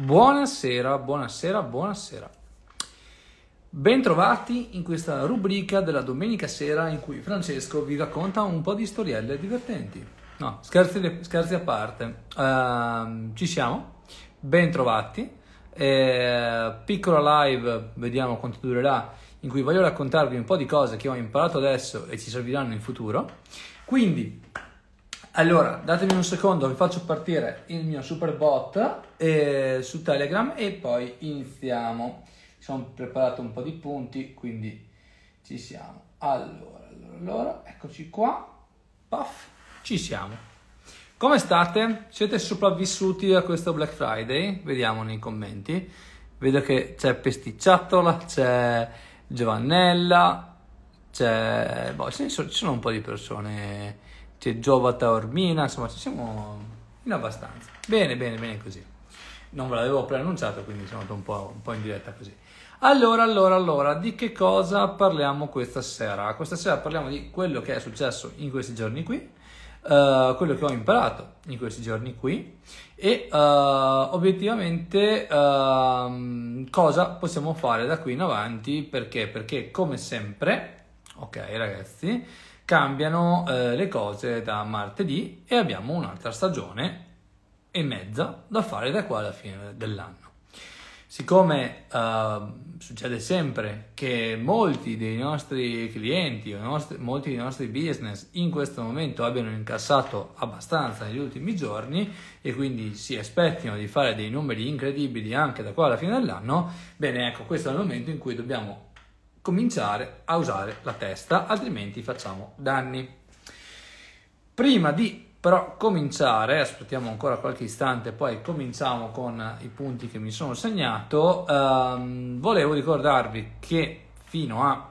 Buonasera, buonasera, buonasera. Bentrovati in questa rubrica della domenica sera in cui Francesco vi racconta un po' di storielle divertenti. No, scherzi, scherzi a parte. Uh, ci siamo, bentrovati. Eh, piccola live, vediamo quanto durerà, in cui voglio raccontarvi un po' di cose che ho imparato adesso e ci serviranno in futuro. Quindi, allora, datemi un secondo, vi faccio partire il mio super bot eh, su Telegram e poi iniziamo. Sono preparato un po' di punti, quindi ci siamo. Allora, allora, allora, eccoci qua. Puff, ci siamo. Come state? Siete sopravvissuti a questo Black Friday? Vediamo nei commenti. Vedo che c'è Pesticciatola, c'è Giovannella, c'è... Boh, ci sono un po' di persone c'è Giova Taormina, insomma ci siamo in abbastanza. Bene, bene, bene così. Non ve l'avevo preannunciato, quindi sono andato un po', un po' in diretta così. Allora, allora, allora, di che cosa parliamo questa sera? Questa sera parliamo di quello che è successo in questi giorni qui, uh, quello che ho imparato in questi giorni qui e uh, obiettivamente uh, cosa possiamo fare da qui in avanti, perché? Perché come sempre, ok ragazzi, cambiano eh, le cose da martedì e abbiamo un'altra stagione e mezza da fare da qua alla fine dell'anno. Siccome eh, succede sempre che molti dei nostri clienti o nostri, molti dei nostri business in questo momento abbiano incassato abbastanza negli ultimi giorni e quindi si aspettino di fare dei numeri incredibili anche da qua alla fine dell'anno, bene ecco questo è il momento in cui dobbiamo cominciare a usare la testa, altrimenti facciamo danni. Prima di però cominciare, aspettiamo ancora qualche istante, poi cominciamo con i punti che mi sono segnato. Ehm, volevo ricordarvi che fino a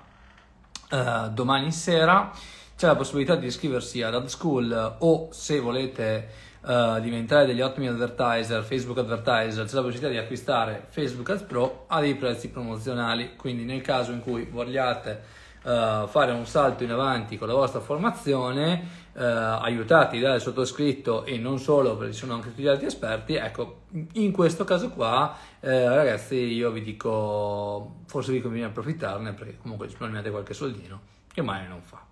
eh, domani sera c'è la possibilità di iscriversi ad Ad School o se volete uh, diventare degli ottimi advertiser, Facebook advertiser, c'è la possibilità di acquistare Facebook Ads Pro a dei prezzi promozionali. Quindi nel caso in cui vogliate uh, fare un salto in avanti con la vostra formazione, uh, aiutati dal sottoscritto e non solo perché ci sono anche tutti gli altri esperti, ecco, in questo caso qua, eh, ragazzi, io vi dico, forse vi conviene approfittarne perché comunque risparmiate qualche soldino che mai non fa.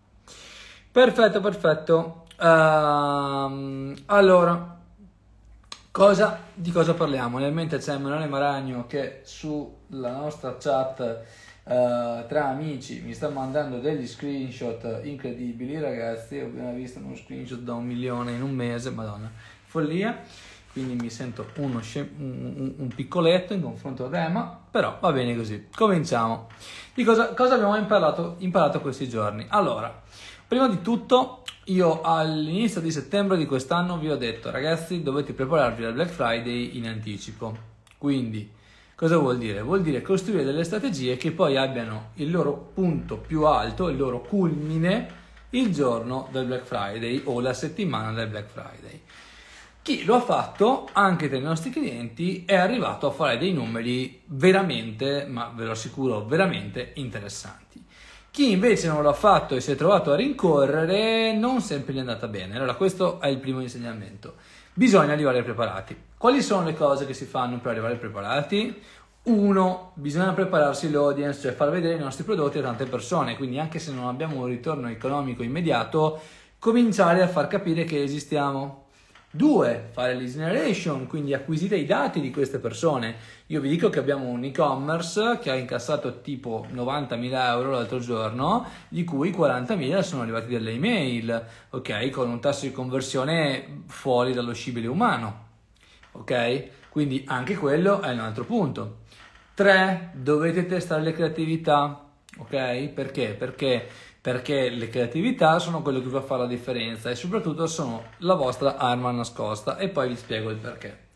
Perfetto, perfetto. Uh, allora, cosa, di cosa parliamo? Nel mente c'è Emanuele Maragno che sulla nostra chat uh, tra amici mi sta mandando degli screenshot incredibili, ragazzi. Ho appena visto uno screenshot da un milione in un mese, madonna, follia. Quindi mi sento uno scem- un, un, piccoletto in confronto ad Emma, però va bene così. Cominciamo. Di cosa, cosa abbiamo imparato, imparato questi giorni? Allora, prima di tutto io all'inizio di settembre di quest'anno vi ho detto ragazzi dovete prepararvi al Black Friday in anticipo. Quindi cosa vuol dire? Vuol dire costruire delle strategie che poi abbiano il loro punto più alto, il loro culmine il giorno del Black Friday o la settimana del Black Friday. Chi lo ha fatto, anche tra i nostri clienti, è arrivato a fare dei numeri veramente, ma ve lo assicuro, veramente interessanti. Chi invece non l'ha fatto e si è trovato a rincorrere non sempre gli è andata bene. Allora questo è il primo insegnamento. Bisogna arrivare preparati. Quali sono le cose che si fanno per arrivare preparati? Uno, bisogna prepararsi l'audience, cioè far vedere i nostri prodotti a tante persone, quindi anche se non abbiamo un ritorno economico immediato, cominciare a far capire che esistiamo. Due, fare lead generation, quindi acquisite i dati di queste persone. Io vi dico che abbiamo un e-commerce che ha incassato tipo 90.000 euro l'altro giorno, di cui 40.000 sono arrivati dalle email, ok? Con un tasso di conversione fuori dallo scibile umano, ok? Quindi anche quello è un altro punto. Tre, dovete testare le creatività, ok? Perché? Perché perché le creatività sono quello che va a fare la differenza e soprattutto sono la vostra arma nascosta e poi vi spiego il perché.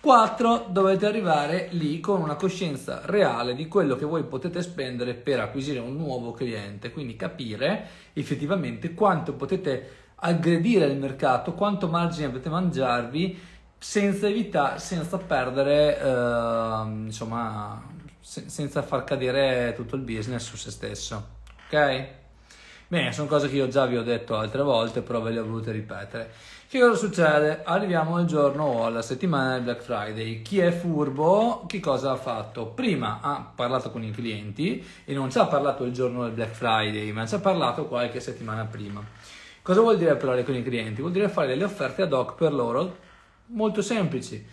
4. Dovete arrivare lì con una coscienza reale di quello che voi potete spendere per acquisire un nuovo cliente, quindi capire effettivamente quanto potete aggredire il mercato, quanto margine avete mangiarvi senza evitare, senza perdere, eh, insomma, se, senza far cadere tutto il business su se stesso. Ok? Bene, sono cose che io già vi ho detto altre volte, però ve le ho volute ripetere. Che cosa succede? Arriviamo al giorno o alla settimana del Black Friday. Chi è furbo, che cosa ha fatto? Prima ha parlato con i clienti e non ci ha parlato il giorno del Black Friday, ma ci ha parlato qualche settimana prima. Cosa vuol dire parlare con i clienti? Vuol dire fare delle offerte ad hoc per loro molto semplici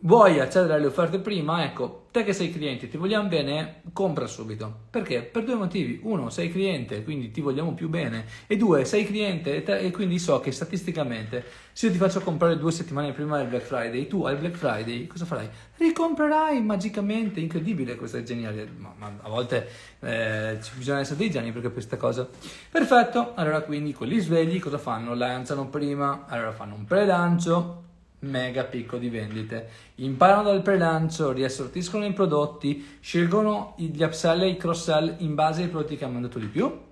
vuoi accedere alle offerte prima, ecco, te che sei cliente, ti vogliamo bene, compra subito. Perché? Per due motivi. Uno, sei cliente, quindi ti vogliamo più bene. E due, sei cliente e, quindi so che statisticamente, se io ti faccio comprare due settimane prima del Black Friday, tu al Black Friday cosa farai? Ricomprerai magicamente, incredibile, questo è geniale. Ma, ma a volte eh, bisogna essere dei geni per questa cosa. Perfetto, allora quindi quelli svegli cosa fanno? Lanciano prima, allora fanno un pre-lancio mega picco di vendite. Imparano dal pre-lancio, riassortiscono i prodotti, scelgono gli upsell e i cross-sell in base ai prodotti che hanno venduto di più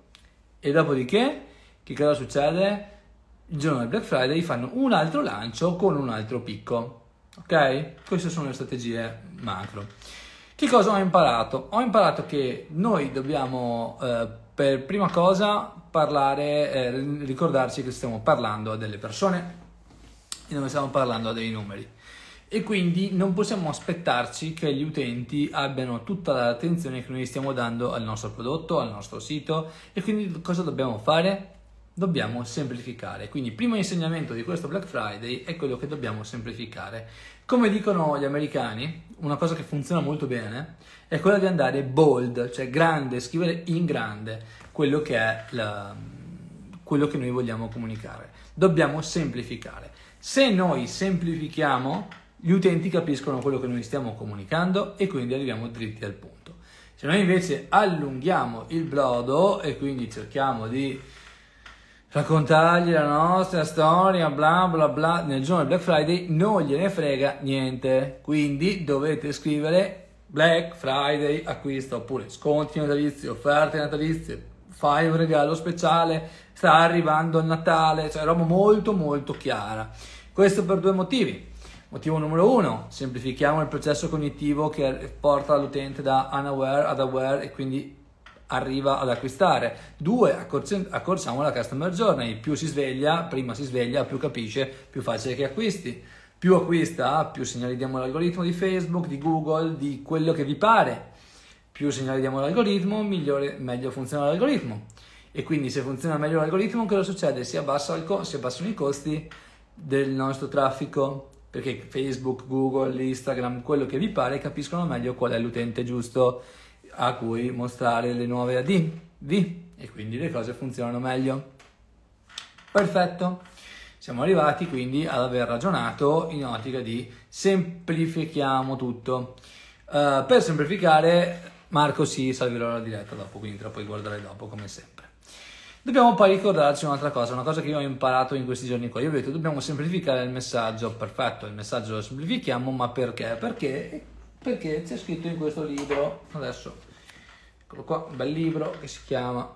e dopodiché che cosa succede? Il giorno del Black Friday fanno un altro lancio con un altro picco. Ok? Queste sono le strategie macro. Che cosa ho imparato? Ho imparato che noi dobbiamo eh, per prima cosa parlare, eh, ricordarci che stiamo parlando a delle persone e noi stiamo parlando dei numeri. E quindi non possiamo aspettarci che gli utenti abbiano tutta l'attenzione che noi stiamo dando al nostro prodotto, al nostro sito e quindi cosa dobbiamo fare? Dobbiamo semplificare. Quindi il primo insegnamento di questo Black Friday è quello che dobbiamo semplificare. Come dicono gli americani, una cosa che funziona molto bene è quella di andare bold, cioè grande, scrivere in grande quello che è la, quello che noi vogliamo comunicare. Dobbiamo semplificare. Se noi semplifichiamo, gli utenti capiscono quello che noi stiamo comunicando e quindi arriviamo dritti al punto. Se noi invece allunghiamo il brodo e quindi cerchiamo di raccontargli la nostra storia, bla bla bla, nel giorno del Black Friday non gliene frega niente. Quindi dovete scrivere Black Friday acquista oppure sconti natalizi, offerte natalizie, fai un regalo speciale, sta arrivando il Natale, cioè roba molto molto chiara. Questo per due motivi. Motivo numero uno, semplifichiamo il processo cognitivo che porta l'utente da unaware ad aware e quindi arriva ad acquistare. Due, accorciamo la customer journey. Più si sveglia, prima si sveglia, più capisce, più facile che acquisti. Più acquista, più segnali diamo all'algoritmo di Facebook, di Google, di quello che vi pare. Più segnali diamo all'algoritmo, migliore, meglio funziona l'algoritmo. E quindi se funziona meglio l'algoritmo, cosa succede? Si, abbassano i costi del nostro traffico perché Facebook, Google, Instagram, quello che vi pare capiscono meglio qual è l'utente giusto a cui mostrare le nuove AD V e quindi le cose funzionano meglio. Perfetto. Siamo arrivati quindi ad aver ragionato in ottica di semplifichiamo tutto. Uh, per semplificare, Marco si salverò la diretta dopo, quindi te la puoi guardare dopo come sempre. Dobbiamo poi ricordarci un'altra cosa, una cosa che io ho imparato in questi giorni qua. Io ho detto dobbiamo semplificare il messaggio, perfetto, il messaggio lo semplifichiamo, ma perché? Perché, perché c'è scritto in questo libro, adesso, eccolo qua, un bel libro che si chiama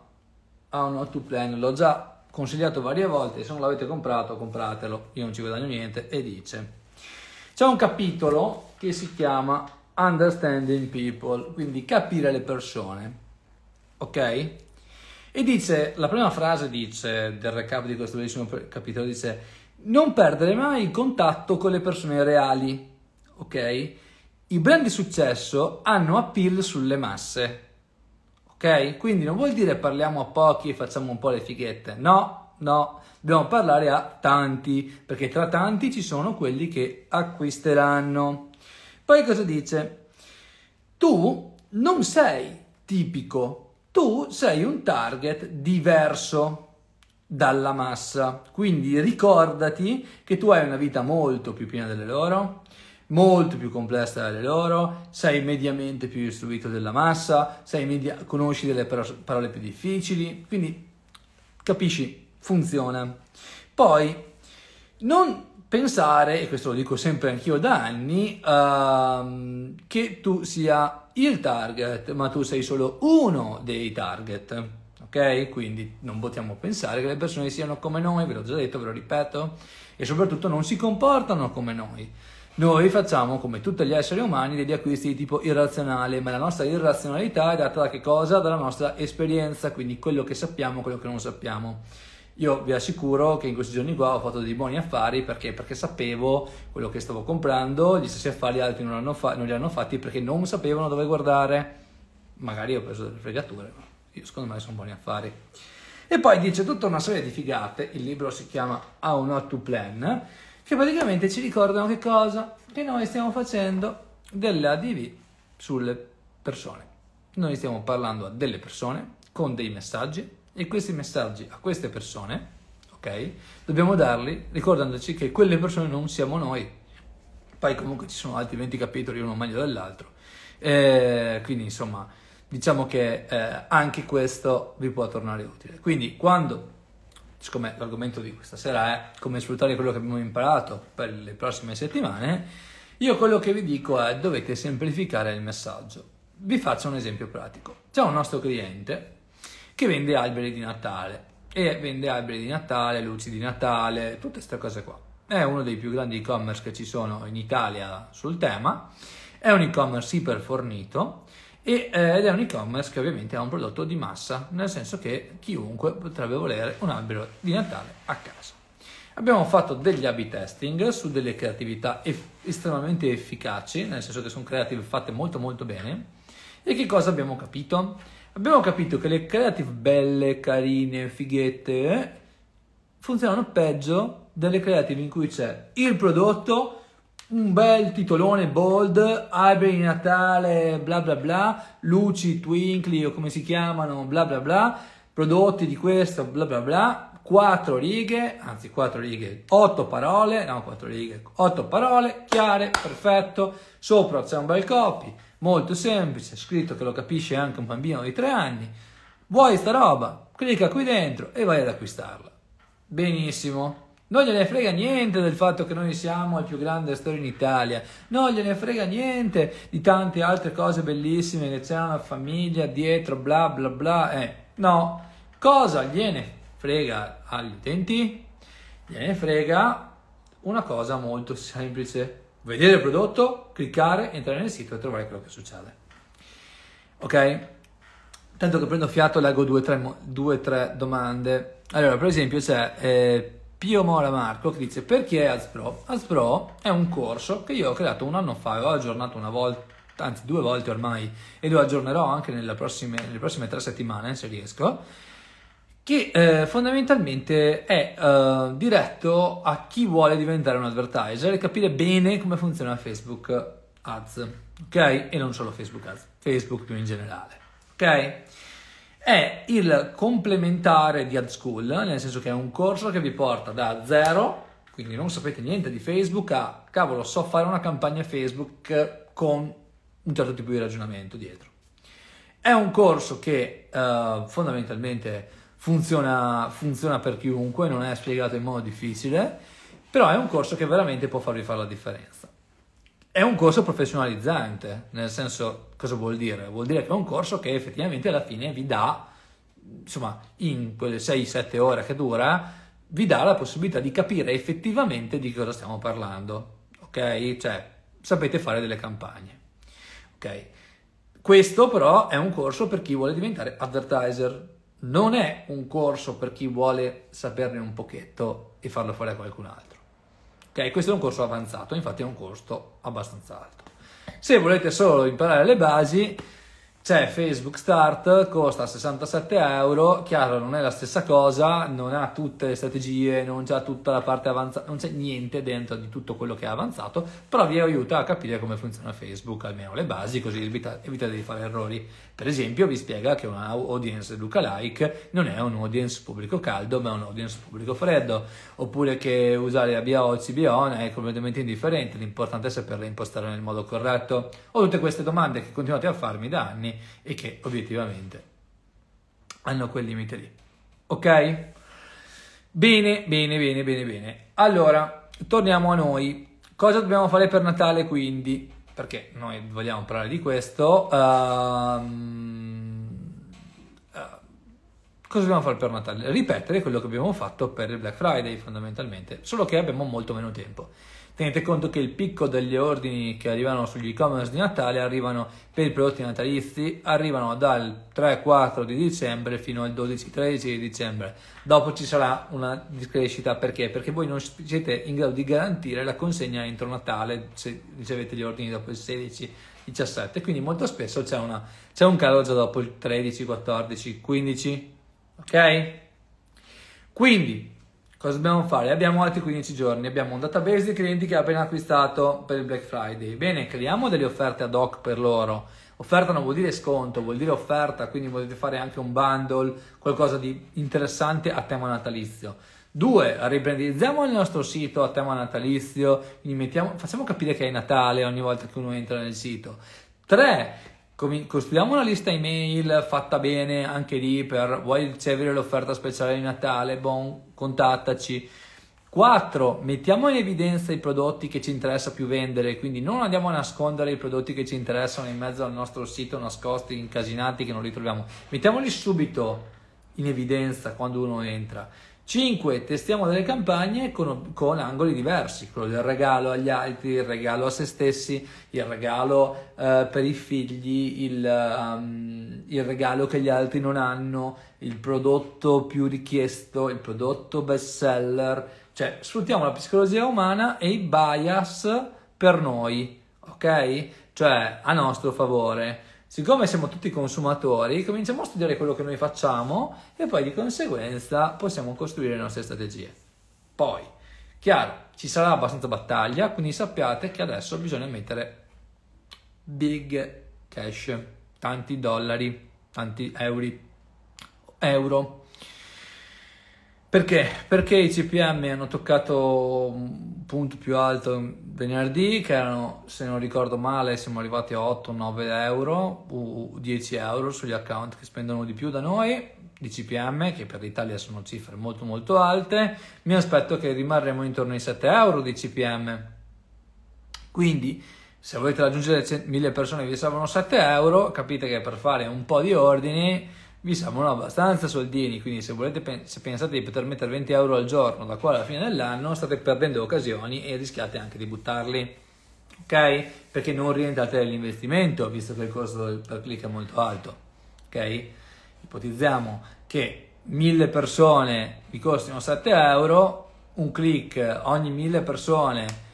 How Not to Plan, l'ho già consigliato varie volte, se non l'avete comprato compratelo, io non ci guadagno niente, e dice, c'è un capitolo che si chiama Understanding People, quindi capire le persone, ok? E dice, la prima frase dice, del recap di questo bellissimo capitolo, dice, non perdere mai il contatto con le persone reali, ok? I brand di successo hanno appeal sulle masse, ok? Quindi non vuol dire parliamo a pochi e facciamo un po' le fighette, no, no, dobbiamo parlare a tanti, perché tra tanti ci sono quelli che acquisteranno. Poi cosa dice? Tu non sei tipico tu sei un target diverso dalla massa. Quindi ricordati che tu hai una vita molto più piena delle loro, molto più complessa delle loro, sei mediamente più istruito della massa, media- conosci delle parole più difficili, quindi capisci, funziona. Poi non pensare, e questo lo dico sempre anch'io da anni, uh, che tu sia il target, ma tu sei solo uno dei target. Ok? Quindi non possiamo pensare che le persone siano come noi, ve l'ho già detto, ve lo ripeto, e soprattutto non si comportano come noi. Noi facciamo, come tutti gli esseri umani, degli acquisti di tipo irrazionale, ma la nostra irrazionalità è data da che cosa? Dalla nostra esperienza, quindi quello che sappiamo, quello che non sappiamo. Io vi assicuro che in questi giorni qua ho fatto dei buoni affari perché, perché sapevo quello che stavo comprando, gli stessi affari altri non, fa- non li hanno fatti perché non sapevano dove guardare. Magari ho preso delle fregature, ma io secondo me sono buoni affari. E poi dice tutta una serie di figate, il libro si chiama How Not to Plan, che praticamente ci ricordano che cosa? Che noi stiamo facendo delle ADV sulle persone. Noi stiamo parlando a delle persone con dei messaggi e questi messaggi a queste persone, ok? Dobbiamo darli ricordandoci che quelle persone non siamo noi. Poi comunque ci sono altri 20 capitoli, uno meglio dell'altro. Eh, quindi insomma, diciamo che eh, anche questo vi può tornare utile. Quindi quando siccome l'argomento di questa sera è come sfruttare quello che abbiamo imparato per le prossime settimane, io quello che vi dico è dovete semplificare il messaggio. Vi faccio un esempio pratico. C'è un nostro cliente che vende alberi di Natale e vende alberi di Natale, luci di Natale, tutte queste cose qua. È uno dei più grandi e-commerce che ci sono in Italia sul tema, è un e-commerce iper fornito eh, ed è un e-commerce che ovviamente ha un prodotto di massa, nel senso che chiunque potrebbe volere un albero di Natale a casa. Abbiamo fatto degli A-B testing su delle creatività estremamente efficaci, nel senso che sono creative fatte molto molto bene. E che cosa abbiamo capito? Abbiamo capito che le creative belle, carine, fighette eh, funzionano peggio delle creative in cui c'è il prodotto, un bel titolone bold, alberi di Natale, bla bla bla, luci, twinkly o come si chiamano, bla bla bla, prodotti di questo, bla bla bla, quattro righe, anzi quattro righe, otto parole, no quattro righe, otto parole, chiare, perfetto, sopra c'è un bel copy, molto semplice, scritto che lo capisce anche un bambino di tre anni, vuoi sta roba? Clicca qui dentro e vai ad acquistarla. Benissimo. Non gliene frega niente del fatto che noi siamo il più grande store in Italia, non gliene frega niente di tante altre cose bellissime che c'è una famiglia dietro, bla bla bla. Eh, no, cosa gliene frega agli utenti? Gliene frega una cosa molto semplice. Vedere il prodotto, cliccare, entrare nel sito e trovare quello che succede. Ok? Tanto che prendo fiato leggo due o tre domande. Allora, per esempio c'è eh, Pio Mora Marco che dice perché AdsPro? AdsPro è un corso che io ho creato un anno fa e ho aggiornato una volta, anzi due volte ormai, e lo aggiornerò anche prossime, nelle prossime tre settimane se riesco che eh, fondamentalmente è eh, diretto a chi vuole diventare un advertiser e capire bene come funziona Facebook Ads, ok? E non solo Facebook Ads, Facebook più in generale, ok? È il complementare di Ad School, nel senso che è un corso che vi porta da zero, quindi non sapete niente di Facebook, a cavolo, so fare una campagna Facebook con un certo tipo di ragionamento dietro. È un corso che uh, fondamentalmente funziona, funziona per chiunque, non è spiegato in modo difficile, però è un corso che veramente può farvi fare la differenza. È un corso professionalizzante, nel senso, cosa vuol dire? Vuol dire che è un corso che effettivamente alla fine vi dà, insomma, in quelle 6-7 ore che dura, vi dà la possibilità di capire effettivamente di cosa stiamo parlando, ok? Cioè, sapete fare delle campagne, ok? Questo però è un corso per chi vuole diventare advertiser, non è un corso per chi vuole saperne un pochetto e farlo fare a qualcun altro. Ok, questo è un corso avanzato, infatti è un costo abbastanza alto. Se volete solo imparare le basi, c'è Facebook Start, costa 67 euro, chiaro non è la stessa cosa, non ha tutte le strategie, non c'è tutta la parte avanzata, non c'è niente dentro di tutto quello che è avanzato, però vi aiuta a capire come funziona Facebook, almeno le basi, così evitate, evitate di fare errori. Per esempio vi spiega che una audience lookalike non è un audience pubblico caldo, ma è un audience pubblico freddo, oppure che usare ABA o CBO è completamente indifferente, l'importante è saperle impostare nel modo corretto, o tutte queste domande che continuate a farmi da anni e che obiettivamente hanno quel limite lì. Ok? Bene, bene, bene, bene, bene. Allora, torniamo a noi. Cosa dobbiamo fare per Natale quindi? Perché noi vogliamo parlare di questo. Uh, cosa dobbiamo fare per Natale? Ripetere quello che abbiamo fatto per il Black Friday fondamentalmente, solo che abbiamo molto meno tempo. Tenete conto che il picco degli ordini che arrivano sugli e-commerce di Natale arrivano per i prodotti natalizi, arrivano dal 3-4 di dicembre fino al 12-13 di dicembre. Dopo ci sarà una discrescita perché? Perché voi non siete in grado di garantire la consegna entro Natale se ricevete gli ordini dopo il 16 17 quindi molto spesso c'è, una, c'è un calo già dopo il 13 14 15 ok quindi Cosa dobbiamo fare? Abbiamo altri 15 giorni, abbiamo un database di clienti che ha appena acquistato per il Black Friday. Bene, creiamo delle offerte ad hoc per loro. Offerta non vuol dire sconto, vuol dire offerta, quindi volete fare anche un bundle, qualcosa di interessante a tema natalizio. Due, ribrandizziamo il nostro sito a tema natalizio, mettiamo, facciamo capire che è Natale ogni volta che uno entra nel sito. Tre, costruiamo una lista email fatta bene anche lì per vuoi ricevere l'offerta speciale di Natale, bon, contattaci. 4. Mettiamo in evidenza i prodotti che ci interessa più vendere, quindi non andiamo a nascondere i prodotti che ci interessano in mezzo al nostro sito nascosti, incasinati che non li troviamo. Mettiamoli subito in evidenza quando uno entra. 5. Testiamo delle campagne con, con, angoli diversi, quello del regalo agli altri, il regalo a se stessi, il regalo uh, per i figli, il, um, il, regalo che gli altri non hanno, il prodotto più richiesto, il prodotto best seller, cioè sfruttiamo la psicologia umana e i bias per noi, ok? Cioè a nostro favore siccome siamo tutti consumatori, cominciamo a studiare quello che noi facciamo e poi di conseguenza possiamo costruire le nostre strategie. Poi, chiaro, ci sarà abbastanza battaglia, quindi sappiate che adesso bisogna mettere big cash, tanti dollari, tanti euro, euro perché? Perché i CPM hanno toccato un punto più alto venerdì, che erano, se non ricordo male, siamo arrivati a 8-9 euro, o 10 euro sugli account che spendono di più da noi, di CPM, che per l'Italia sono cifre molto molto alte. Mi aspetto che rimarremo intorno ai 7 euro di CPM. Quindi, se volete raggiungere 1000 persone che vi servono 7 euro, capite che per fare un po' di ordini vi servono abbastanza soldini, quindi se, volete, se pensate di poter mettere 20 euro al giorno da qua alla fine dell'anno, state perdendo occasioni e rischiate anche di buttarli, ok? Perché non rientrate nell'investimento, visto che il costo per click è molto alto, ok? Ipotizziamo che 1000 persone vi costino 7 euro, un click ogni 1000 persone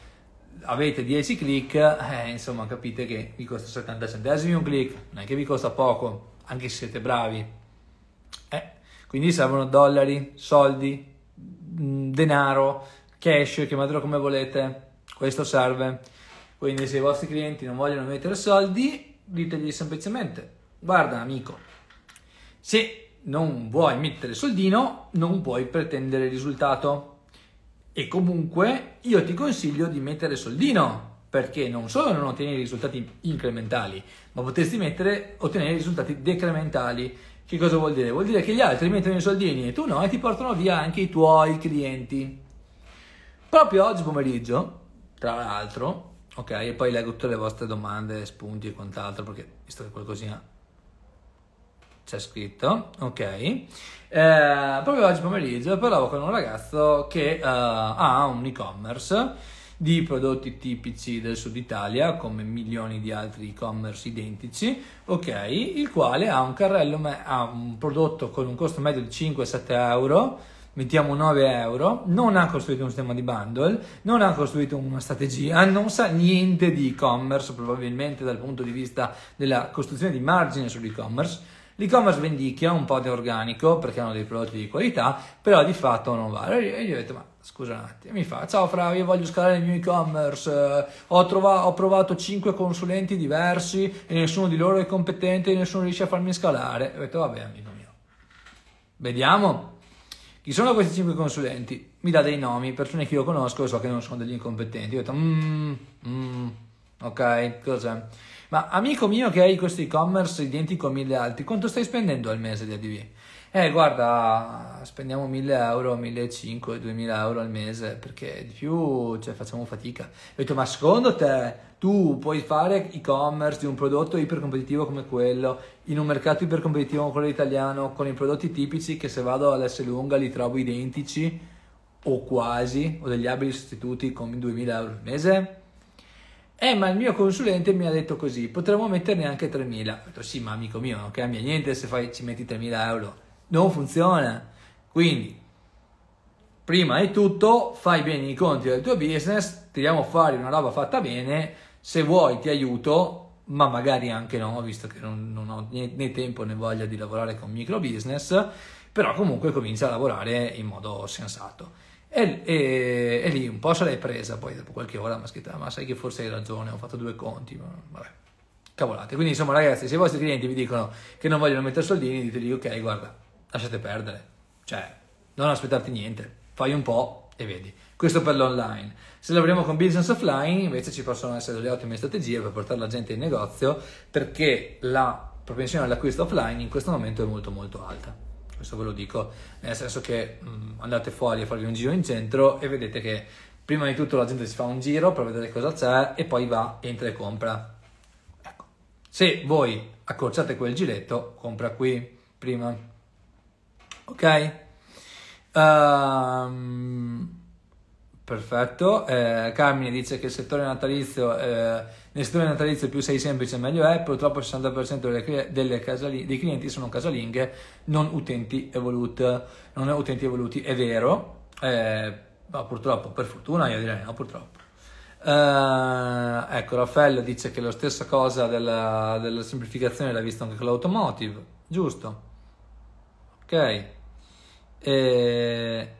avete 10 click, eh, insomma capite che vi costa 70 centesimi un click, non è che vi costa poco anche se siete bravi. Eh, quindi servono dollari, soldi, mm, denaro, cash, chiamatelo come volete, questo serve. Quindi se i vostri clienti non vogliono mettere soldi, ditegli semplicemente, guarda amico, se non vuoi mettere soldino, non puoi pretendere risultato. E comunque io ti consiglio di mettere soldino, perché non solo non ottieni risultati incrementali, ma potresti mettere, ottenere risultati decrementali. Che cosa vuol dire? Vuol dire che gli altri mettono i soldini e tu no e ti portano via anche i tuoi clienti. Proprio oggi pomeriggio, tra l'altro, ok, e poi leggo tutte le vostre domande, spunti e quant'altro, perché visto che qualcosina c'è scritto, ok. Eh, proprio oggi pomeriggio parlavo con un ragazzo che uh, ha un e-commerce di prodotti tipici del sud Italia, come milioni di altri e-commerce identici, ok, il quale ha un carrello, ha un prodotto con un costo medio di 5-7 euro, mettiamo 9 euro, non ha costruito un sistema di bundle, non ha costruito una strategia, non sa niente di e-commerce, probabilmente dal punto di vista della costruzione di margine sull'e-commerce. L'e-commerce vendicchia un po' di organico perché hanno dei prodotti di qualità, però di fatto non va. E gli ho detto, ma scusa un attimo, mi fa, ciao Fra, io voglio scalare il mio e-commerce, eh, ho, trova- ho provato 5 consulenti diversi e nessuno di loro è competente e nessuno riesce a farmi scalare. Ho detto, vabbè amico mio, vediamo. Chi sono questi 5 consulenti? Mi dà dei nomi, persone che io conosco e so che non sono degli incompetenti. Ho detto, mm, mm, ok, cos'è? Ma amico mio che hai questo e-commerce identico a mille altri, quanto stai spendendo al mese di ADV? Eh, guarda, spendiamo 1000 euro, 1500, 2000 euro al mese perché di più cioè, facciamo fatica. Ho detto, ma secondo te tu puoi fare e-commerce di un prodotto ipercompetitivo come quello, in un mercato ipercompetitivo come quello italiano, con i prodotti tipici che se vado all'S lunga li trovo identici? o quasi, o degli abili sostituti con 2000 euro al mese? Eh, ma il mio consulente mi ha detto così, potremmo metterne anche 3.000. Ho detto, sì, ma amico mio, non cambia niente se fai, ci metti 3.000 euro. Non funziona. Quindi, prima di tutto, fai bene i conti del tuo business, tiriamo fuori una roba fatta bene, se vuoi ti aiuto, ma magari anche no, visto che non, non ho né, né, tempo né voglia di lavorare con micro business, però comunque comincia a lavorare in modo sensato. E, e, e, lì un po' l'hai presa, poi dopo qualche ora mi ha scritto, ma sai che forse hai ragione, ho fatto due conti, ma vabbè, cavolate. Quindi insomma ragazzi, se i vostri clienti vi dicono che non vogliono mettere soldini, diteli ok, guarda, lasciate perdere, cioè non aspettarti niente, fai un po' e vedi. Questo per l'online. Se lavoriamo con business offline, invece ci possono essere delle ottime strategie per portare la gente in negozio, perché la propensione all'acquisto offline in questo momento è molto molto alta questo ve lo dico, nel senso che mh, mm, andate fuori a farvi un giro in centro e vedete che prima di tutto la gente si fa un giro per vedere cosa c'è e poi va, entra e compra. Ecco. Se voi accorciate quel giretto, compra qui prima. Ok? Um, Perfetto, eh, Carmine dice che il settore natalizio, eh, nel settore natalizio più sei semplice meglio è, purtroppo il 60% delle, delle casali, dei clienti sono casalinghe, non utenti evoluti, non utenti evoluti, è vero, eh, ma purtroppo, per fortuna io direi no, purtroppo. Uh, ecco, Raffaello dice che la stessa cosa della, della semplificazione l'ha vista anche con l'automotive, giusto? Ok. E...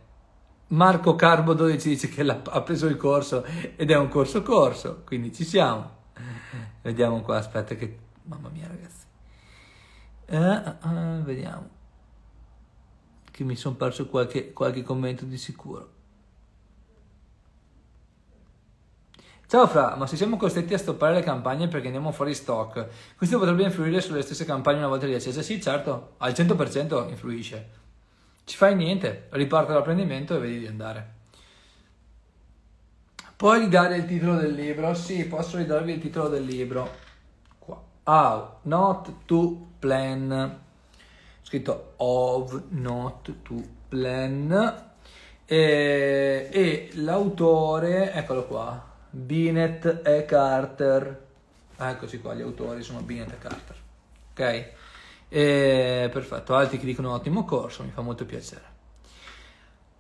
Marco Carbo 12 dice che ha preso il corso ed è un corso corso, quindi ci siamo. Vediamo qua, aspetta che... Mamma mia ragazzi. Uh, uh, vediamo. Che mi sono perso qualche, qualche commento di sicuro. Ciao Fra, ma se siamo costretti a stoppare le campagne perché andiamo fuori stock, questo potrebbe influire sulle stesse campagne una volta riaccese? Sì, certo, al 100% influisce. Ci fai niente, riparte l'apprendimento e vedi di andare. Puoi ridare il titolo del libro? Sì, posso ridarvi il titolo del libro. Qua. How not to plan. Scritto of not to plan. E, e l'autore, eccolo qua, Binet e Carter. Eccoci qua, gli autori sono Binet e Carter. Ok? E, perfetto, altri che dicono ottimo corso, mi fa molto piacere.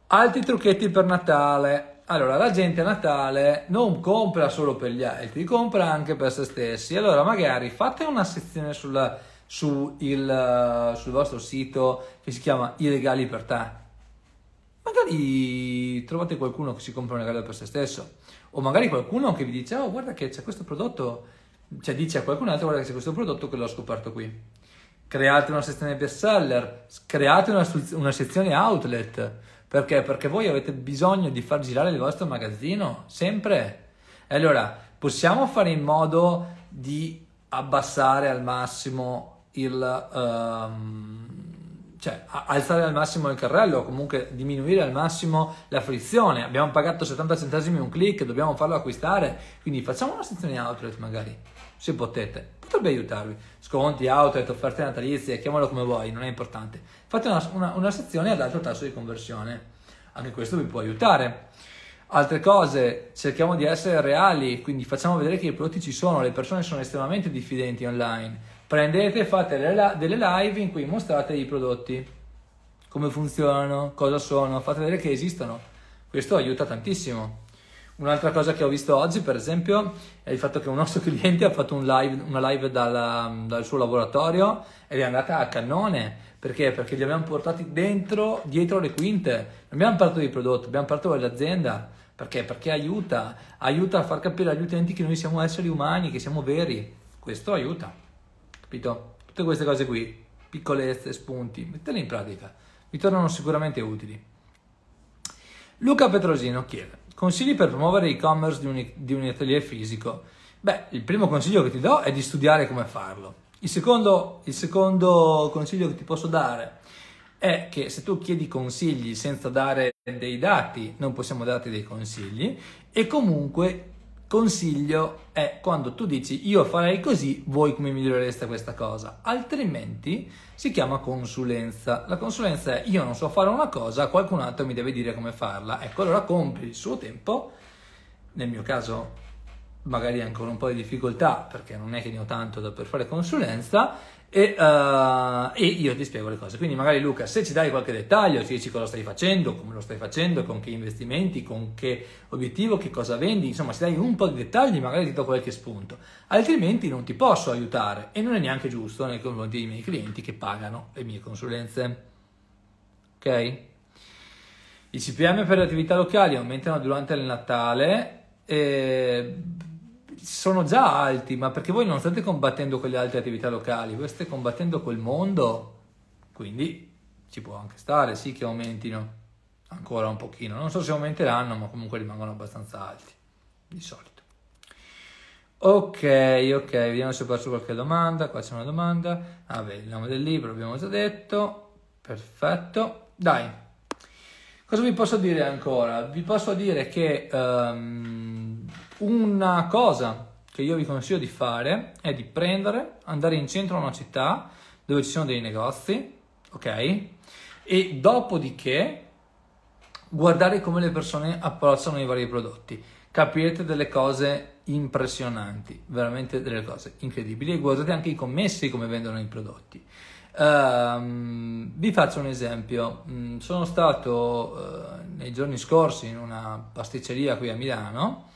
Altri trucchetti per Natale. Allora, la gente a Natale non compra solo per gli altri, compra anche per se stessi. Allora, magari fate una sezione sulla, su il, sul vostro sito che si chiama I regali per te. Magari trovate qualcuno che si compra un regalo per se stesso, o magari qualcuno che vi dice: Oh, guarda che c'è questo prodotto, cioè dice a qualcun altro: Guarda che c'è questo prodotto che l'ho scoperto qui create una sezione bestseller, create una, una sezione outlet. Perché? Perché voi avete bisogno di far girare il vostro magazzino sempre. E allora possiamo fare in modo di abbassare al massimo il. Um, cioè alzare al massimo il carrello comunque diminuire al massimo la frizione. Abbiamo pagato 70 centesimi un click, dobbiamo farlo acquistare, quindi facciamo una sezione outlet magari, se potete. Potrebbe aiutarvi. Sconti, outlet, offerte natalizie, chiamalo come vuoi, non è importante. Fate una, una, una sezione ad alto tasso di conversione. Anche questo vi può aiutare. Altre cose, cerchiamo di essere reali, quindi facciamo vedere che i prodotti ci sono, le persone sono estremamente diffidenti online prendete e fate delle live in cui mostrate i prodotti, come funzionano, cosa sono, fate vedere che esistono. Questo aiuta tantissimo. Un'altra cosa che ho visto oggi, per esempio, è il fatto che un nostro cliente ha fatto un live, una live dal, dal suo laboratorio ed è andata a cannone. Perché? Perché li abbiamo portati dentro, dietro le quinte. Non abbiamo parlato di prodotto, abbiamo parlato dell'azienda. Perché? Perché aiuta, aiuta a far capire agli utenti che noi siamo esseri umani, che siamo veri. Questo aiuta capito? Tutte queste cose qui, piccolezze, spunti, mettele in pratica, vi tornano sicuramente utili. Luca Petrosino chiede, consigli per promuovere e-commerce di un, di un atelier fisico? Beh, il primo consiglio che ti do è di studiare come farlo. Il secondo, il secondo consiglio che ti posso dare è che se tu chiedi consigli senza dare dei dati, non possiamo darti dei consigli e comunque consiglio è quando tu dici io farei così, voi come migliorereste questa cosa, altrimenti si chiama consulenza. La consulenza è io non so fare una cosa, qualcun altro mi deve dire come farla. Ecco, allora compri il suo tempo, nel mio caso magari ancora un po' di difficoltà perché non è che ne ho tanto da per fare consulenza e, uh, e, io ti spiego le cose. Quindi magari Luca, se ci dai qualche dettaglio, ci dici cosa stai facendo, come lo stai facendo, con che investimenti, con che obiettivo, che cosa vendi, insomma, se dai un po' di dettagli magari ti do qualche spunto. Altrimenti non ti posso aiutare e non è neanche giusto nei confronti dei miei clienti che pagano le mie consulenze. Ok? I CPM per le attività locali aumentano durante il Natale. E sono già alti, ma perché voi non state combattendo quelle altre attività locali, voi state combattendo quel mondo, quindi ci può anche stare, sì che aumentino ancora un pochino, non so se aumenteranno, ma comunque rimangono abbastanza alti, di solito. Ok, ok, vediamo se ho perso qualche domanda, qua c'è una domanda, ah beh, il nome del libro abbiamo già detto, perfetto, dai, cosa vi posso dire ancora? Vi posso dire che... Um, una cosa che io vi consiglio di fare è di prendere, andare in centro a una città dove ci sono dei negozi, ok? E dopodiché guardare come le persone approcciano i vari prodotti. Capirete delle cose impressionanti, veramente delle cose incredibili e guardate anche i commessi come vendono i prodotti. Um, vi faccio un esempio, mm, sono stato uh, nei giorni scorsi in una pasticceria qui a Milano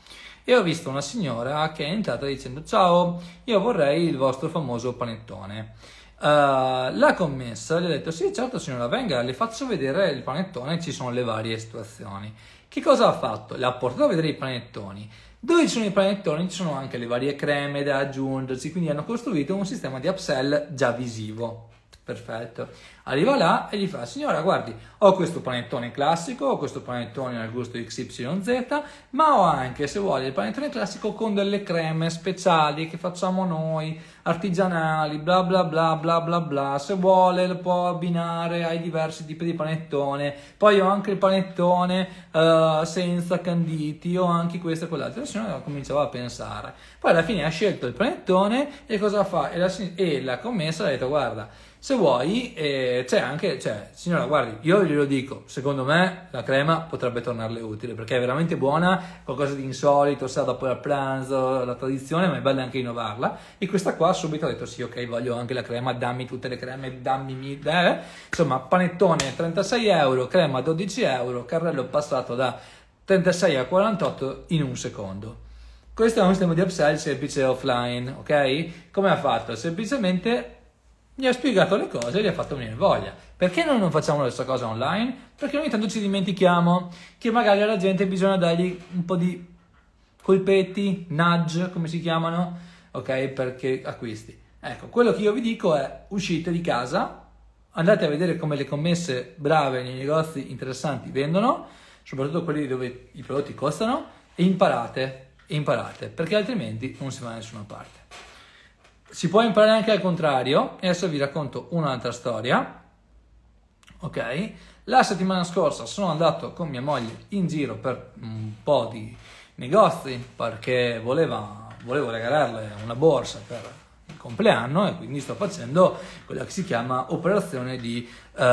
e ho visto una signora che è entrata dicendo ciao, io vorrei il vostro famoso panettone. Uh, la commessa gli ha detto sì certo signora venga le faccio vedere il panettone ci sono le varie situazioni che cosa ha fatto? le ha portato a vedere i panettoni dove ci sono i panettoni ci sono anche le varie creme da aggiungersi quindi hanno costruito un sistema di upsell già visivo Perfetto. Arriva là e gli fa, signora, guardi, ho questo panettone classico, ho questo panettone al gusto XYZ, ma ho anche, se vuole, il panettone classico con delle creme speciali che facciamo noi, artigianali, bla bla bla bla bla bla. Se vuole lo può abbinare ai diversi tipi di panettone. Poi ho anche il panettone uh, senza canditi, ho anche questo e quell'altro. La signora cominciava a pensare. Poi alla fine ha scelto il panettone e cosa fa? E la, e la commessa ha detto, guarda, se vuoi, eh, c'è anche, cioè, signora, guardi, io glielo dico, secondo me la crema potrebbe tornarle utile perché è veramente buona, qualcosa di insolito, sa dopo il pranzo, la tradizione, ma è bella anche innovarla. E questa qua subito ha detto sì, ok, voglio anche la crema, dammi tutte le creme, dammi, eh. insomma, panettone 36 euro, crema 12 euro, carrello passato da 36 a 48 in un secondo. Questo è un sistema di upsell semplice offline, ok? Come ha fatto? Semplicemente gli ha spiegato le cose e gli ha fatto venire voglia. Perché noi non facciamo la stessa cosa online? Perché ogni tanto ci dimentichiamo che magari alla gente bisogna dargli un po' di colpetti, nudge, come si chiamano, ok? Perché acquisti. Ecco, quello che io vi dico è uscite di casa, andate a vedere come le commesse brave nei negozi interessanti vendono, soprattutto quelli dove i prodotti costano, e imparate, imparate, perché altrimenti non si va da nessuna parte. Si può imparare anche al contrario, e adesso vi racconto un'altra storia. Ok? La settimana scorsa sono andato con mia moglie in giro per un po' di negozi perché voleva, volevo regalarle una borsa per compleanno e quindi sto facendo quella che si chiama operazione di uh,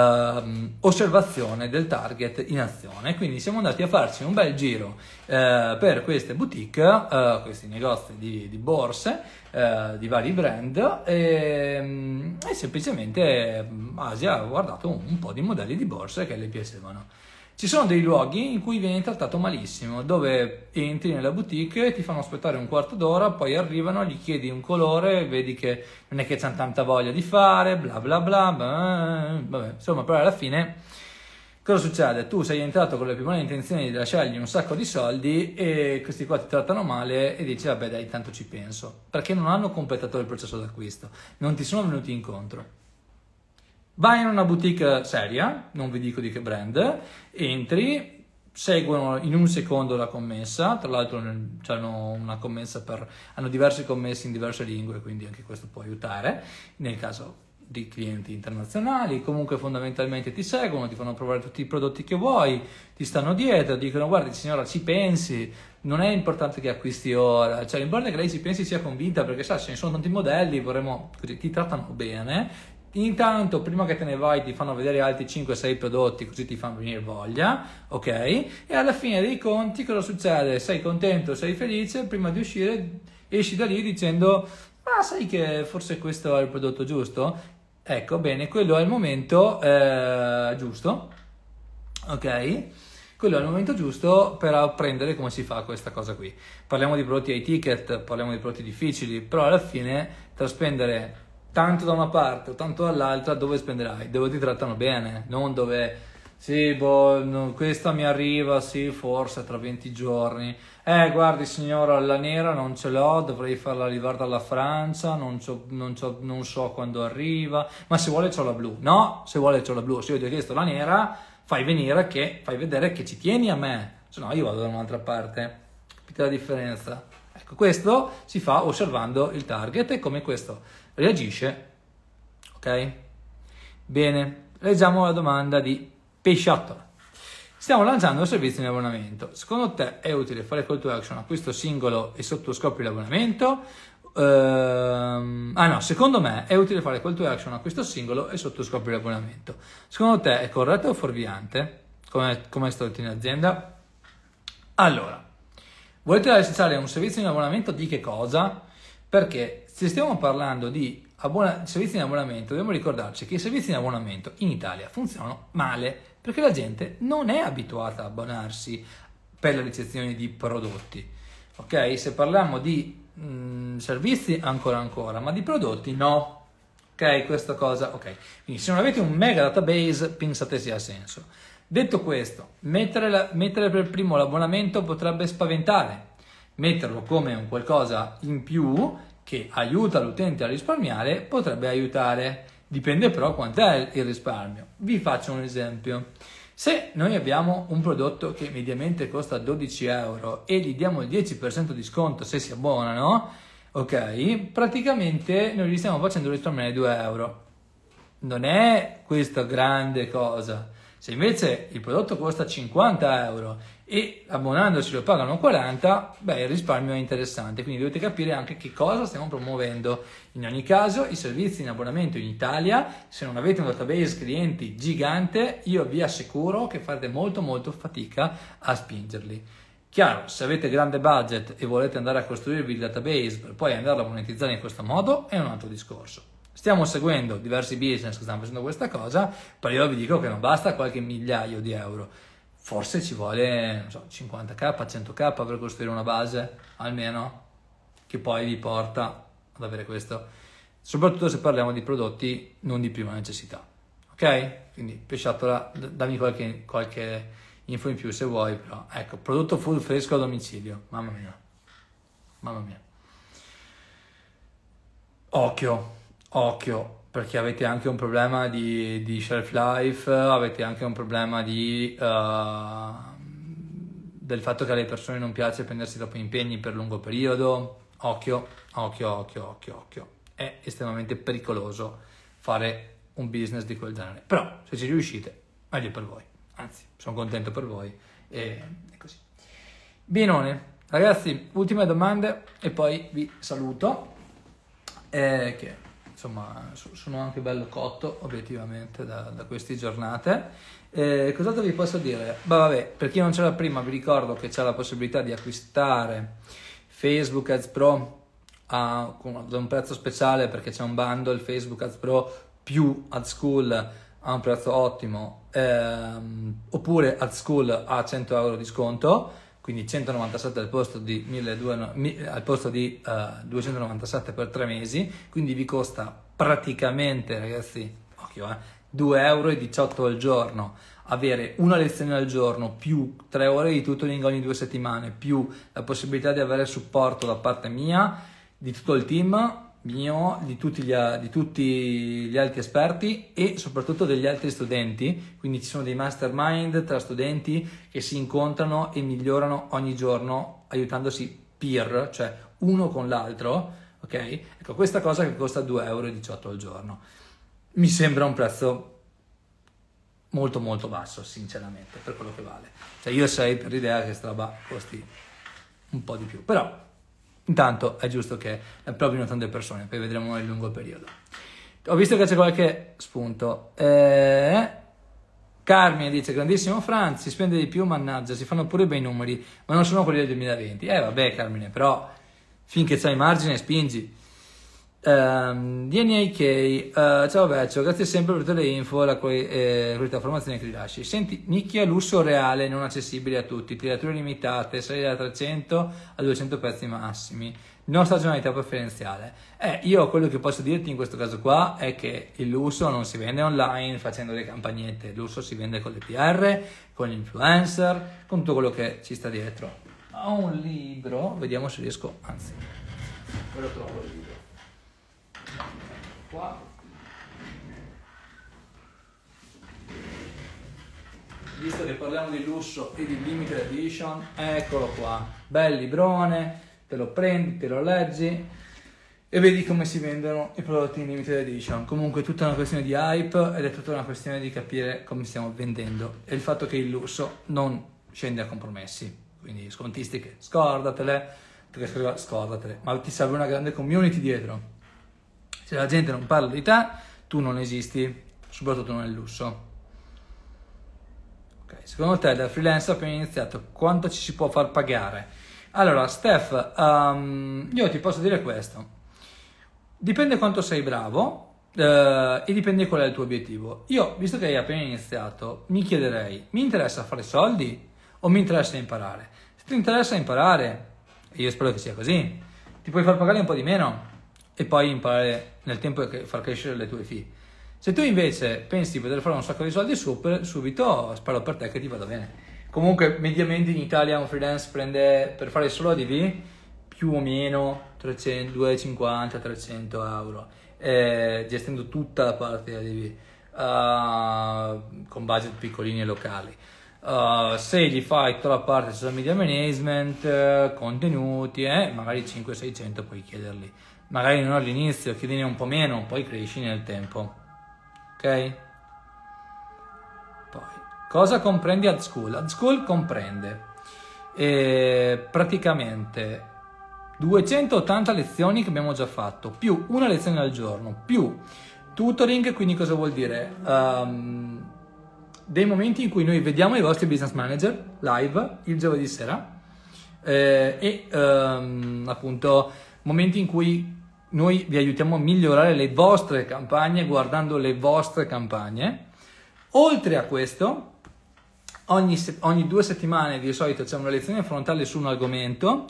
osservazione del target in azione. Quindi siamo andati a farci un bel giro uh, per queste boutique, uh, questi negozi di, di borse di vari brand e, e semplicemente Asia ha guardato un, un po' di modelli di borse che le piacevano. Ci sono dei luoghi in cui vieni trattato malissimo, dove entri nella boutique, ti fanno aspettare un quarto d'ora, poi arrivano, gli chiedi un colore, vedi che non è che c'hanno tanta voglia di fare, bla bla bla, bla vabbè, insomma, però alla fine cosa succede? Tu sei entrato con le più buone intenzioni di lasciargli un sacco di soldi e questi qua ti trattano male e dici vabbè dai, tanto ci penso, perché non hanno completato il processo d'acquisto, non ti sono venuti incontro. Vai in una boutique seria, non vi dico di che brand, entri, seguono in un secondo la commessa, tra l'altro hanno una commessa per, hanno diversi commessi in diverse lingue, quindi anche questo può aiutare, nel caso di clienti internazionali, comunque fondamentalmente ti seguono, ti fanno provare tutti i prodotti che vuoi, ti stanno dietro, dicono guardi signora ci pensi, non è importante che acquisti ora, cioè l'importante è che lei ci pensi sia convinta perché sa ce ne sono tanti modelli, vorremmo, così, ti trattano bene, Intanto, prima che te ne vai, ti fanno vedere altri 5-6 prodotti, così ti fanno venire voglia, ok? E alla fine dei conti, cosa succede? Sei contento, sei felice, prima di uscire esci da lì dicendo, ma sai che forse questo è il prodotto giusto? Ecco, bene, quello è il momento eh, giusto, ok? Quello è il momento giusto per apprendere come si fa questa cosa qui. Parliamo di prodotti ai ticket, parliamo di prodotti difficili, però alla fine tra spendere tanto da una parte o tanto dall'altra, dove spenderai? Dove ti trattano bene, non dove sì, boh, no, questa mi arriva, sì, forse tra 20 giorni. Eh, guardi signora, la nera non ce l'ho, dovrei farla arrivare dalla Francia, non, non, non, so quando arriva, ma se vuole c'ho la blu. No, se vuole c'ho la blu, se io ti ho chiesto la nera, fai venire che, fai vedere che ci tieni a me, se no io vado da un'altra parte. Capite la differenza? Ecco, questo si fa osservando il target e come questo reagisce. Ok? Bene, leggiamo la domanda di Pesciotto. Stiamo lanciando un servizio di abbonamento. Secondo te è utile fare call to action acquisto singolo e sottoscopri l'abbonamento? Uh, ah no, secondo me è utile fare call to action acquisto singolo e sottoscopri l'abbonamento. Secondo te è corretto o fuorviante? Come, come è stato in azienda? Allora, volete realizzare un servizio di abbonamento di che cosa? Perché se stiamo parlando di abbona- servizi di abbonamento, dobbiamo ricordarci che i servizi di abbonamento in Italia funzionano male perché la gente non è abituata a abbonarsi per la ricezione di prodotti. Ok? Se parliamo di mh, mm, servizi ancora ancora, ma di prodotti no. Ok, questa cosa, ok. Quindi se non avete un mega database, pensate sia senso. Detto questo, mettere, la, mettere per primo l'abbonamento potrebbe spaventare. Metterlo come un qualcosa in più che aiuta l'utente a risparmiare potrebbe aiutare, dipende però quant'è il risparmio. Vi faccio un esempio. Se noi abbiamo un prodotto che mediamente costa 12 euro e gli diamo il 10% di sconto se si abbonano, ok, praticamente noi gli stiamo facendo risparmiare 2 euro. Non è questa grande cosa. Se invece il prodotto costa 50 euro e abbonandosi lo pagano 40, beh il risparmio è interessante, quindi dovete capire anche che cosa stiamo promuovendo. In ogni caso i servizi in abbonamento in Italia, se non avete un database clienti gigante, io vi assicuro che farete molto molto fatica a spingerli. Chiaro, se avete grande budget e volete andare a costruirvi il database per poi andarlo a monetizzare in questo modo, è un altro discorso. Stiamo seguendo diversi business che stanno facendo questa cosa, però io vi dico che non basta qualche migliaio di euro. Forse ci vuole so, 50k, 100k per costruire una base, almeno, che poi vi porta ad avere questo. Soprattutto se parliamo di prodotti non di prima necessità. Ok? Quindi pesciatola, dammi qualche, qualche info in più se vuoi, però ecco, prodotto full fresco a domicilio, mamma mia, mamma mia. Occhio, occhio, perché avete anche un problema di, di shelf life, avete anche un problema di, uh, del fatto che alle persone non piace prendersi troppi impegni per lungo periodo. Occhio, occhio, occhio, occhio, occhio. È estremamente pericoloso fare un business di quel genere. Però se ci riuscite, meglio per voi. Anzi, sono contento per voi e è così. Benone, ragazzi, ultime domande e poi vi saluto. Eh, che insomma sono anche bello cotto obiettivamente da, da queste giornate. Eh, cos'altro vi posso dire? Beh, vabbè, per chi non c'era prima vi ricordo che c'è la possibilità di acquistare Facebook Ads Pro a, ad un prezzo speciale perché c'è un bundle Facebook Ads Pro più Ad School a un prezzo ottimo ehm, oppure Ad School a 100 euro di sconto quindi 197 al posto di, 1200, al posto di uh, 297 per tre mesi, quindi vi costa praticamente, ragazzi, occhio, eh, 2,18 euro al giorno. Avere una lezione al giorno più 3 ore di tutoring ogni due settimane più la possibilità di avere supporto da parte mia di tutto il team mio, di tutti, gli, di tutti, gli, altri esperti e soprattutto degli altri studenti, quindi ci sono dei mastermind tra studenti che si incontrano e migliorano ogni giorno aiutandosi peer, cioè uno con l'altro, ok? Ecco, questa cosa che costa 2,18 euro al giorno. mi sembra un prezzo molto molto basso, sinceramente, per quello che vale. Cioè io sarei per l'idea che questa roba costi un po' di più, però intanto è giusto che provino tante persone, poi vedremo nel lungo periodo. Ho visto che c'è qualche spunto. Eh, Carmine dice, grandissimo Franz, si spende di più, mannaggia, si fanno pure bei numeri, ma non sono quelli del 2020. Eh vabbè Carmine, però finché c'hai margine spingi. Um, DNA K, uh, ciao Vecchio, grazie sempre per tutte le info e la eh, qualità formazione che rilasci. Senti, nicchia lusso reale non accessibile a tutti, tirature limitate, salire da 300 a 200 pezzi massimi, non stagionalità preferenziale. Eh, io quello che posso dirti in questo caso qua è che il lusso non si vende online facendo le campagnette, il lusso si vende con le PR, con gli influencer, con tutto quello che ci sta dietro. Ho un libro, vediamo se riesco, anzi, ve lo trovo il libro qua. Visto che parliamo di lusso e di limited edition eccolo qua. Bel librone te lo prendi te lo leggi e vedi come si vendono i prodotti in limited edition. Comunque è tutta una questione di hype ed è tutta una questione di capire come stiamo vendendo. E il fatto che il lusso non scende a compromessi. Quindi scontistiche scordatele scordatele ma ti serve una grande community dietro se la gente non parla di te, tu non esisti, soprattutto nel lusso. Okay. Secondo te da freelance appena iniziato quanto ci si può far pagare? Allora, Steph, um, io ti posso dire questo. Dipende quanto sei bravo uh, e dipende qual è il tuo obiettivo. Io, visto che hai appena iniziato, mi chiederei, mi interessa fare soldi o mi interessa imparare? Se ti interessa imparare, io spero che sia così, ti puoi far pagare un po' di meno e poi imparare nel tempo e far crescere le tue fee. Se tu invece pensi di poter fare un sacco di soldi super, subito, spero per te che ti vada bene. Comunque, mediamente in Italia un freelance prende per fare solo ADV più o meno 250-300 euro, eh, gestendo tutta la parte ADV uh, con budget piccolini e locali. Uh, se gli fai tutta la parte social media management, contenuti, eh, magari 500-600 puoi chiederli magari non all'inizio, chiedine un po' meno, poi cresci nel tempo. Ok? Poi, cosa comprendi ad school? Ad school comprende eh, praticamente 280 lezioni che abbiamo già fatto, più una lezione al giorno, più tutoring, quindi cosa vuol dire? Um, dei momenti in cui noi vediamo i vostri business manager live il giovedì sera eh, e um, appunto momenti in cui noi vi aiutiamo a migliorare le vostre campagne guardando le vostre campagne. Oltre a questo, ogni, ogni due settimane di solito c'è una lezione frontale su un argomento,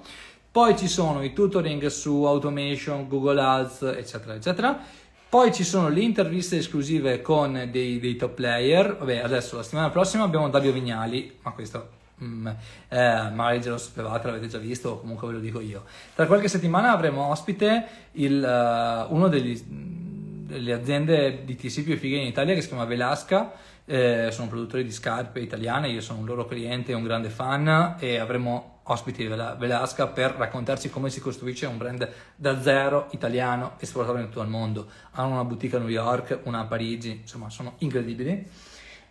poi ci sono i tutoring su automation, Google Ads, eccetera, eccetera. Poi ci sono le interviste esclusive con dei, dei top player. Vabbè, adesso la settimana prossima abbiamo Dario Vignali, ma questo Mm, eh, magari già lo sapevate, l'avete già visto, comunque ve lo dico io. Tra qualche settimana avremo ospite il, uh, uno degli, delle aziende di TC più fighe in Italia che si chiama Velasca. Eh, sono produttori di scarpe italiane, io sono un loro cliente, un grande fan e avremo ospiti della Velasca per raccontarci come si costruisce un brand da zero italiano esportato in tutto il mondo. Hanno una boutique a New York, una a Parigi, insomma sono incredibili.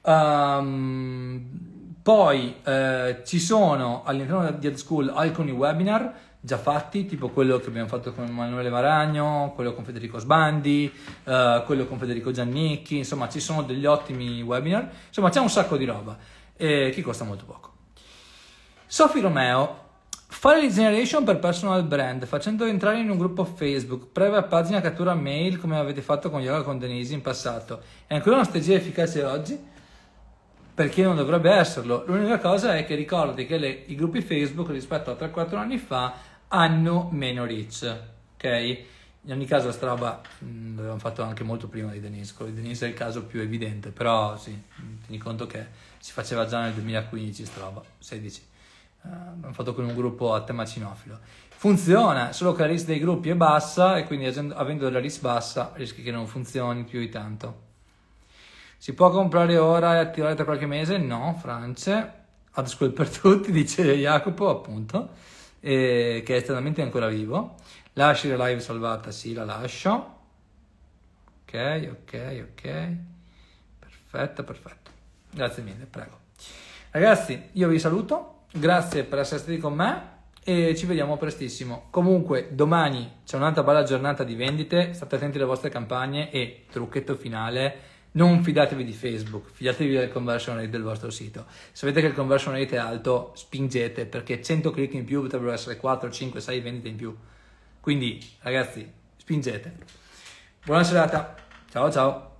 Um, poi eh, ci sono all'interno di Ad School alcuni webinar già fatti, tipo quello che abbiamo fatto con Emanuele Maragno, quello con Federico Sbandi, eh, quello con Federico Giannicchi, insomma ci sono degli ottimi webinar, insomma c'è un sacco di roba eh, che costa molto poco. Sofì Romeo, fare lead generation per personal brand facendo entrare in un gruppo Facebook, previa pagina cattura mail come avete fatto con Yoga con Denise in passato, è ancora una strategia efficace oggi? Perché non dovrebbe esserlo. L'unica cosa è che ricordi che le, i gruppi Facebook rispetto a 3-4 anni fa hanno meno reach, ok? In ogni caso, sta roba mh, l'avevamo fatto anche molto prima di Denise. Quello di Denise è il caso più evidente, però sì, tieni conto che si faceva già nel 2015 sta roba, 16. Uh, abbiamo fatto con un gruppo a tema cinofilo. Funziona, solo che la risk dei gruppi è bassa e quindi avendo la risk bassa rischi che non funzioni più di tanto. Si può comprare ora e attivare tra qualche mese? No, France. Ad school per tutti, dice Jacopo, appunto, eh, che è estremamente ancora vivo. Lasci la live salvata? Sì, la lascio. Ok. ok, ok. Perfetto, perfetto. Grazie mille, prego. Ragazzi, io vi saluto, grazie per essere stati con me e ci vediamo prestissimo. Comunque, domani c'è un'altra bella giornata di vendite, state attenti alle vostre campagne e trucchetto finale, non fidatevi di Facebook, fidatevi del conversion rate del vostro sito. Se vedete che il conversion rate è alto, spingete perché 100 click in più potrebbero essere 4, 5, 6 vendite in più. Quindi, ragazzi, spingete. Buona serata. Ciao ciao.